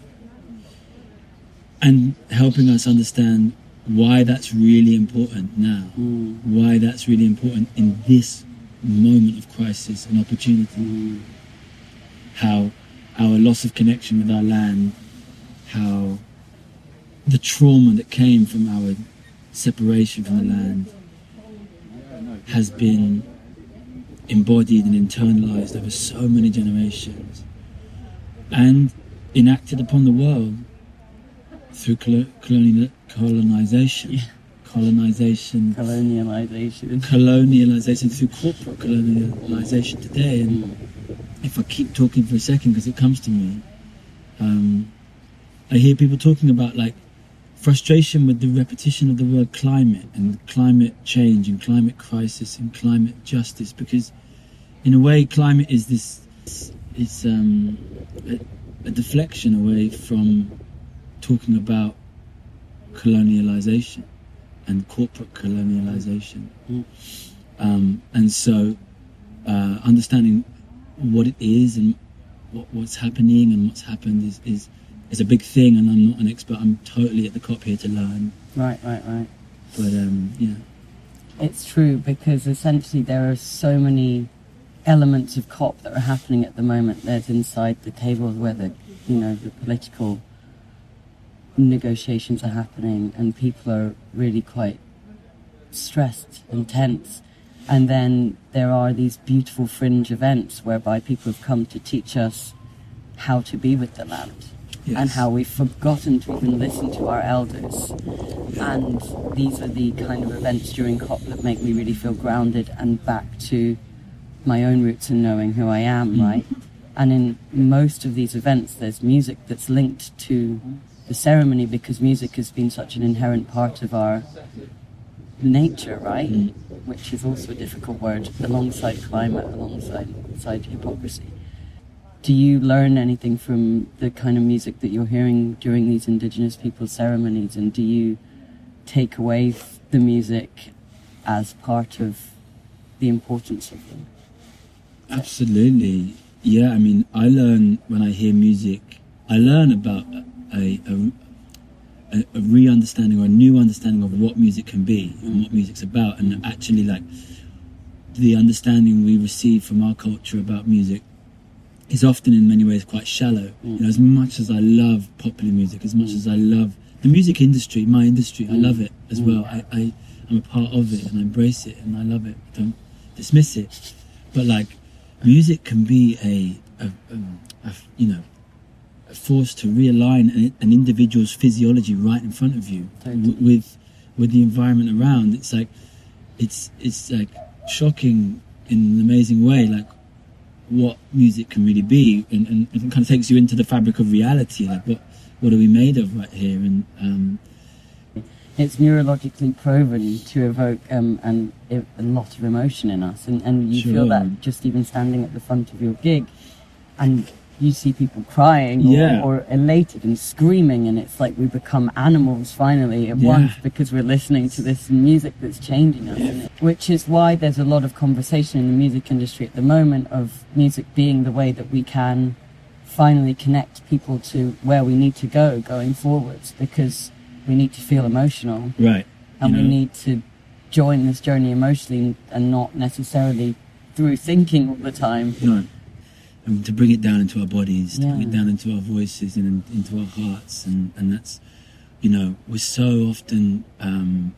and helping us understand why that's really important now, hmm. why that's really important in this moment of crisis and opportunity. Hmm. How our loss of connection with our land, how the trauma that came from our separation from the land has been embodied and internalized over so many generations and enacted upon the world through colo- colonial colonization. colonization, colonialization, colonialization through corporate colonialization today. And if I keep talking for a second, because it comes to me, um, I hear people talking about like frustration with the repetition of the word climate and climate change and climate crisis and climate justice, because in a way, climate is this is um, a, a deflection away from talking about colonialization and corporate colonialization. Um, and so, uh, understanding what it is and what, what's happening and what's happened is, is is a big thing. And I'm not an expert. I'm totally at the COP here to learn. Right, right, right. But um, yeah, It's true because essentially there are so many elements of COP that are happening at the moment. There's inside the tables where the you know the political negotiations are happening and people are really quite stressed and tense. And then there are these beautiful fringe events whereby people have come to teach us how to be with the land and how we've forgotten to even listen to our elders. And these are the kind of events during COP that make me really feel grounded and back to my own roots and knowing who I am, mm-hmm. right? And in most of these events, there's music that's linked to the ceremony because music has been such an inherent part of our nature, right? Mm-hmm. Which is also a difficult word, alongside climate, alongside, alongside hypocrisy. Do you learn anything from the kind of music that you're hearing during these Indigenous people's ceremonies? And do you take away the music as part of the importance of them? Absolutely. Yeah, I mean, I learn when I hear music. I learn about a a, a, a re-understanding or a new understanding of what music can be and what music's about, and actually like the understanding we receive from our culture about music is often in many ways quite shallow. You know, as much as I love popular music, as much as I love the music industry, my industry, I love it as well. I, I I'm a part of it and I embrace it and I love it. Don't dismiss it. But like, music can be a, a, a, a you know a force to realign an, an individual's physiology right in front of you w- with with the environment around. It's like it's it's like shocking in an amazing way, like what music can really be, and, and it kind of takes you into the fabric of reality. Like what what are we made of right here? And um, it's neurologically proven to evoke um, an, a lot of emotion in us, and, and you feel that just even standing at the front of your gig, and you see people crying or, Yeah. or elated and screaming, and it's like we become animals finally at Yeah. once because we're listening to this music that's changing us. Which is why there's a lot of conversation in the music industry at the moment of music being the way that we can finally connect people to where we need to go going forwards because we need to feel emotional right, and you we know. need to join this journey emotionally and not necessarily through thinking all the time. No. And to bring it down into our bodies, to bring it down into our voices and in- into our hearts. And, and that's, you know, we're so often um,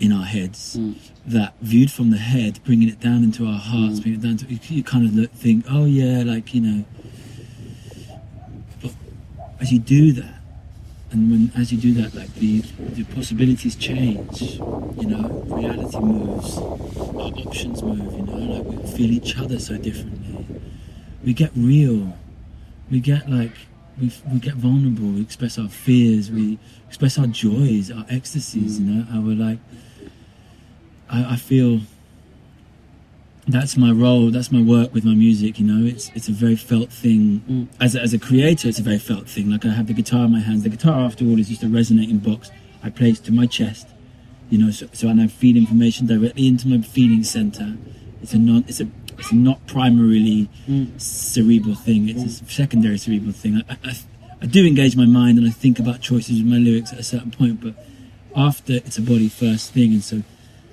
in our heads Mm. that viewed from the head, bringing it down into our hearts, bringing it down to, you, you kind of look, think, oh yeah, like, you know. But as you do that, and when as you do that, like the, the possibilities change, you know, reality moves, our options move, you know, like we feel each other so differently. We get real. We get like we we get vulnerable. We express our fears. We express our joys, our ecstasies. You know, we're like. I, I feel. That's my role. That's my work with my music. You know, it's it's a very felt thing. Mm. As a, as a creator, it's a very felt thing. Like I have the guitar in my hands. The guitar, after all, is just a resonating box I place to my chest. You know, so, so and I feed information directly into my feeling center. It's a non. It's a. It's not primarily mm. cerebral thing. It's a mm. secondary cerebral thing. I, I, I do engage my mind and I think about choices with my lyrics at a certain point, but after it's a body first thing, and so,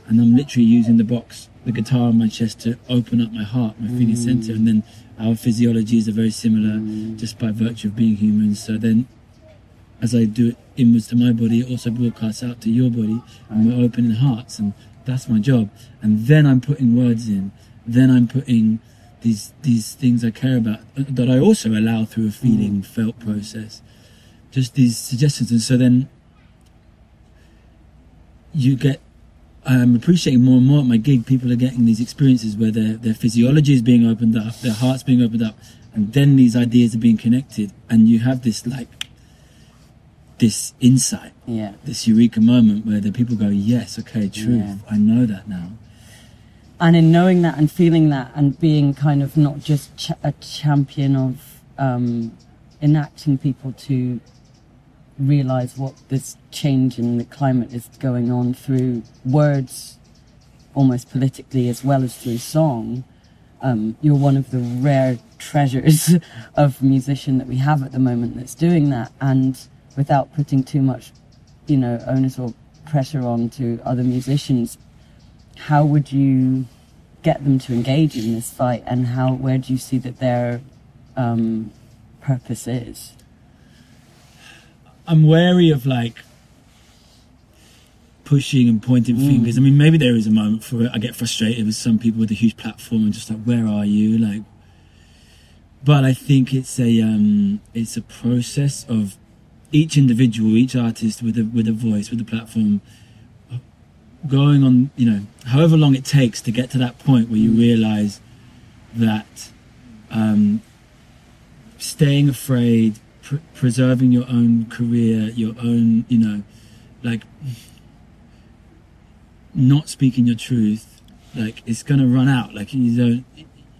and I'm literally using the box, the guitar on my chest to open up my heart, my feeling center, and then our physiologies are very similar, just by virtue of being humans. So then, as I do it inwards to my body, it also broadcasts out to your body, and we're opening hearts, and that's my job. And then I'm putting words in. Then I'm putting these these things I care about uh, that I also allow through a feeling felt process. Just these suggestions, and so then you get I'm appreciating more and more at my gig. People are getting these experiences where their their physiology is being opened up, their heart's being opened up, and then these ideas are being connected, and you have this like this insight, Yeah. this eureka moment where the people go, "Yes, okay, truth. Yeah. I know that now." and in knowing that and feeling that and being kind of not just ch- a champion of um, enacting people to realize what this change in the climate is going on through words almost politically as well as through song. Um, you're one of the rare treasures of musician that we have at the moment that's doing that. And without putting too much you know onus or pressure on to other musicians how would you get them to engage in this fight? And how where do you see that their um, purpose is I'm wary of like pushing and pointing Mm. fingers. I mean, maybe there is a moment for it. I get frustrated with some people with a huge platform and just like, where are you? Like, but I think it's a um, it's a process of each individual, each artist with a with a voice, with a platform, going on. You know, however long it takes to get to that point where you realize that um, staying afraid, pr- preserving your own career, your own, you know, like not speaking your truth, like it's gonna run out. Like you don't,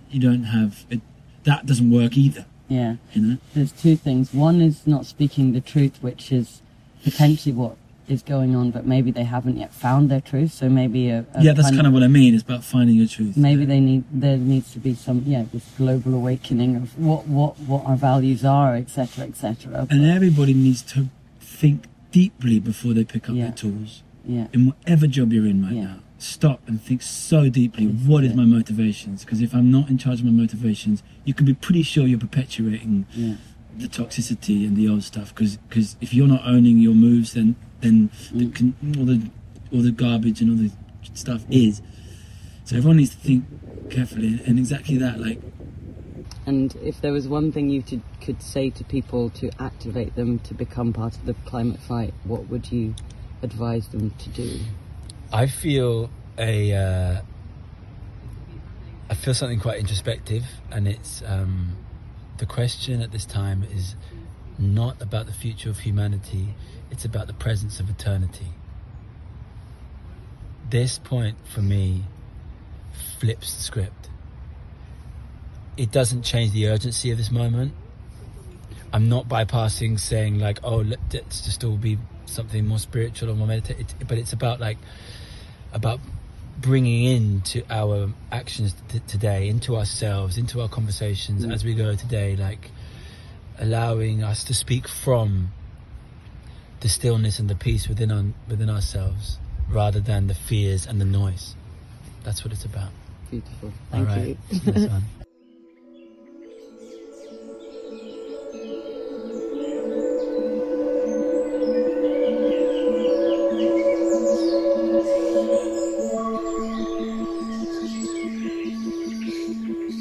you don't have it. That doesn't work either. yeah You know. there's two things one is not speaking the truth which is potentially what is going on but maybe they haven't yet found their truth so maybe a, a yeah, that's kind of what I mean. It's about finding your truth. maybe they need there needs to be some yeah this global awakening of what what what our values are etc etc And everybody needs to think deeply before they pick up Yeah. their tools. yeah In whatever job you're in right now, stop and think so deeply. What is my motivations? Because if I'm not in charge of my motivations, you can be pretty sure you're perpetuating yeah the toxicity and the old stuff. Because if you're not owning your moves, then then the, con- all the all the garbage and all the stuff is. So everyone needs to think carefully and exactly that. Like And if there was one thing you to, could say to people to activate them to become part of the climate fight, what would you advise them to do? I feel a uh, I feel something quite introspective, and it's um, the question at this time is not about the future of humanity; it's about the presence of eternity. This point for me flips the script. It doesn't change the urgency of this moment. I'm not bypassing saying like, oh, let, let's just all be something more spiritual or more meditative. But it's about like about bringing into our actions t- today, into ourselves, into our conversations Mm. as we go today, like allowing us to speak from the stillness and the peace within our, within ourselves, rather than the fears and the noise. That's what it's about. Beautiful. Thank right. you. That's.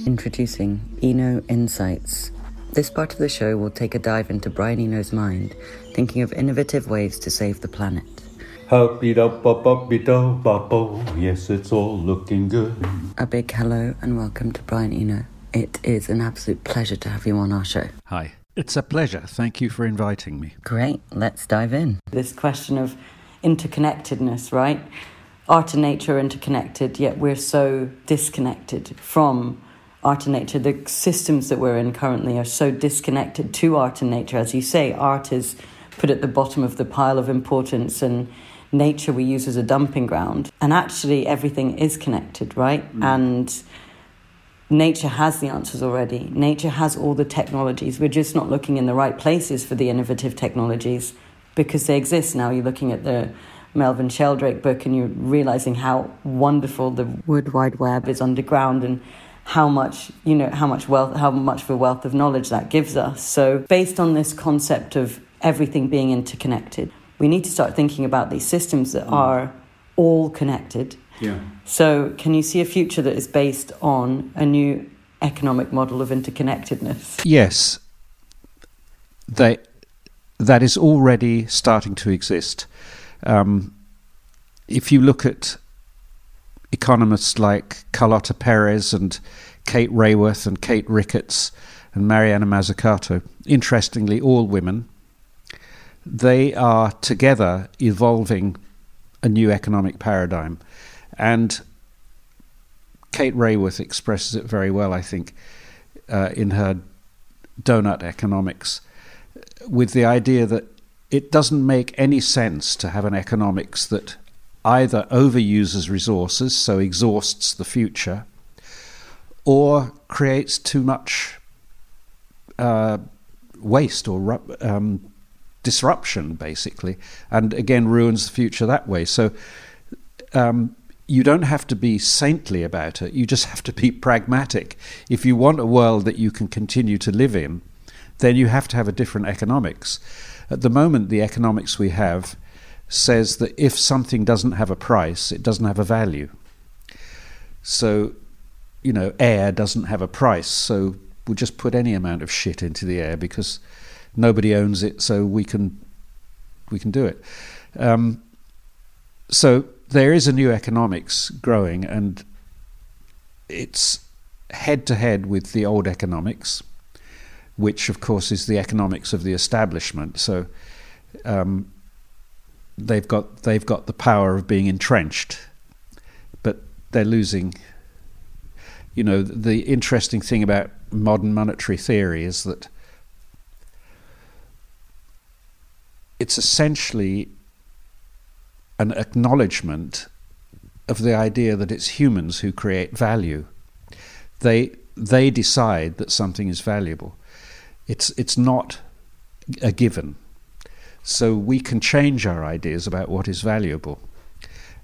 Introducing Eno Insights. This part of the show will take a dive into Brian Eno's mind, thinking of innovative ways to save the planet. Hop-be-dop-bop-be-dop-bop-bo. Yes, it's all looking good. A big hello and welcome to Brian Eno. It is an absolute pleasure to have you on our show. Hi. It's a pleasure. Thank you for inviting me. Great, let's dive in. This question of interconnectedness, right? Art and nature are interconnected, yet we're so disconnected from art and nature. The systems that we're in currently are so disconnected to art and nature. As you say, art is put at the bottom of the pile of importance, and nature we use as a dumping ground. And actually, everything is connected, right? Mm. And nature has the answers already. Nature has all the technologies. We're just not looking in the right places for the innovative technologies because they exist now. You're looking at the Merlin Sheldrake book and you're realizing how wonderful the Wood Wide Web is underground and how much you know how much wealth how much of a wealth of knowledge that gives us so based on this concept of everything being interconnected we need to start thinking about these systems that are all connected Yeah. so, can you see a future that is based on a new economic model of interconnectedness? Yes. They, that is already starting to exist. Um, if you look at economists like Carlota Perez and Kate Raworth and Kate Ricketts and Mariana Mazzucato, interestingly, all women, they are together evolving a new economic paradigm. And Kate Raworth expresses it very well, I think, uh, in her Doughnut Economics, with the idea that it doesn't make any sense to have an economics that either overuses resources, so exhausts the future, or creates too much uh, waste or um, disruption, basically, and again ruins the future that way. So um, you don't have to be saintly about it, you just have to be pragmatic. If you want a world that you can continue to live in, then you have to have a different economics. At the moment, the economics we have says that if something doesn't have a price, it doesn't have a value. So, you know, air doesn't have a price, so we'll just put any amount of shit into the air because nobody owns it, so we can we can do it. Um, so there is a new economics growing, and it's head to head with the old economics, which of course is the economics of the establishment. So um, they've got they've got the power of being entrenched, but they're losing. You know, the interesting thing about modern monetary theory is that it's essentially an acknowledgement of the idea that it's humans who create value. They they decide that something is valuable. It's it's not a given. So we can change our ideas about what is valuable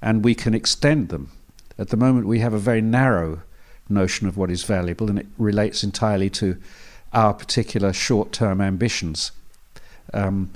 and we can extend them. At the moment, we have a very narrow notion of what is valuable and it relates entirely to our particular short term ambitions. Um,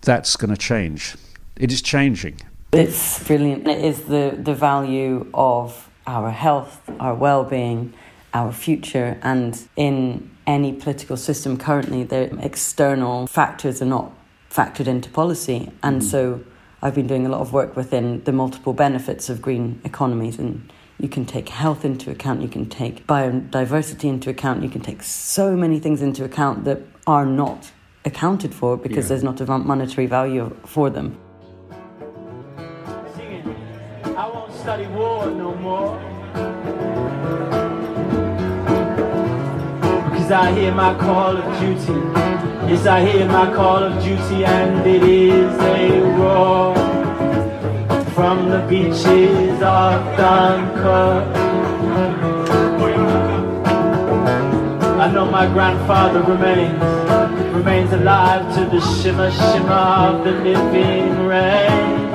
that's going to change. It is changing. It's brilliant. It is the, the value of our health, our well being, our future, and in any political system currently, the external factors are not factored into policy. And mm. so I've been doing a lot of work within the multiple benefits of green economies and you can take health into account, you can take biodiversity into account, you can take so many things into account that are not accounted for because yeah. there's not a monetary value for them. I won't study war no more. Because I hear my call of duty. Yes, I hear my call of duty and it is a roar from the beaches of Dunkirk. I know my grandfather remains, remains alive to the shimmer, shimmer of the living rain.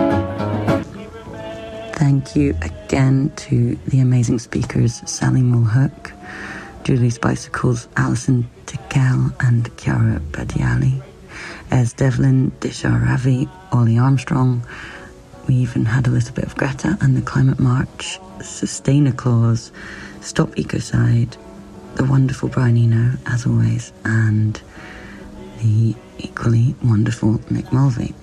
Thank you again to the amazing speakers Saleemul Huq, Julie's Bicycles, Alison Tickell and Chiara Badiali, Es Devlin Desharavi, Olly Armstrong. We even had a little bit of Greta and the Climate March, SustainaClause, Stop Ecocide, the wonderful Brian Eno, as always, and the equally wonderful Nick Mulvey.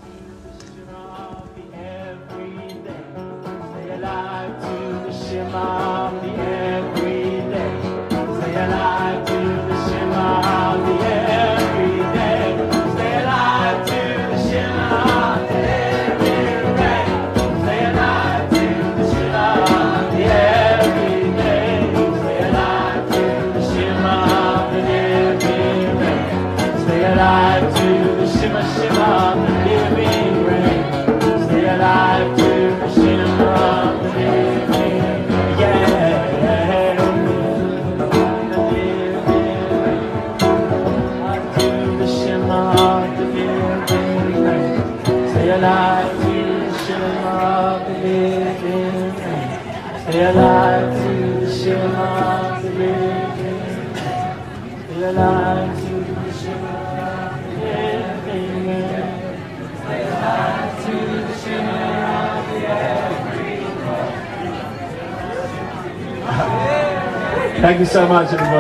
Much, everybody.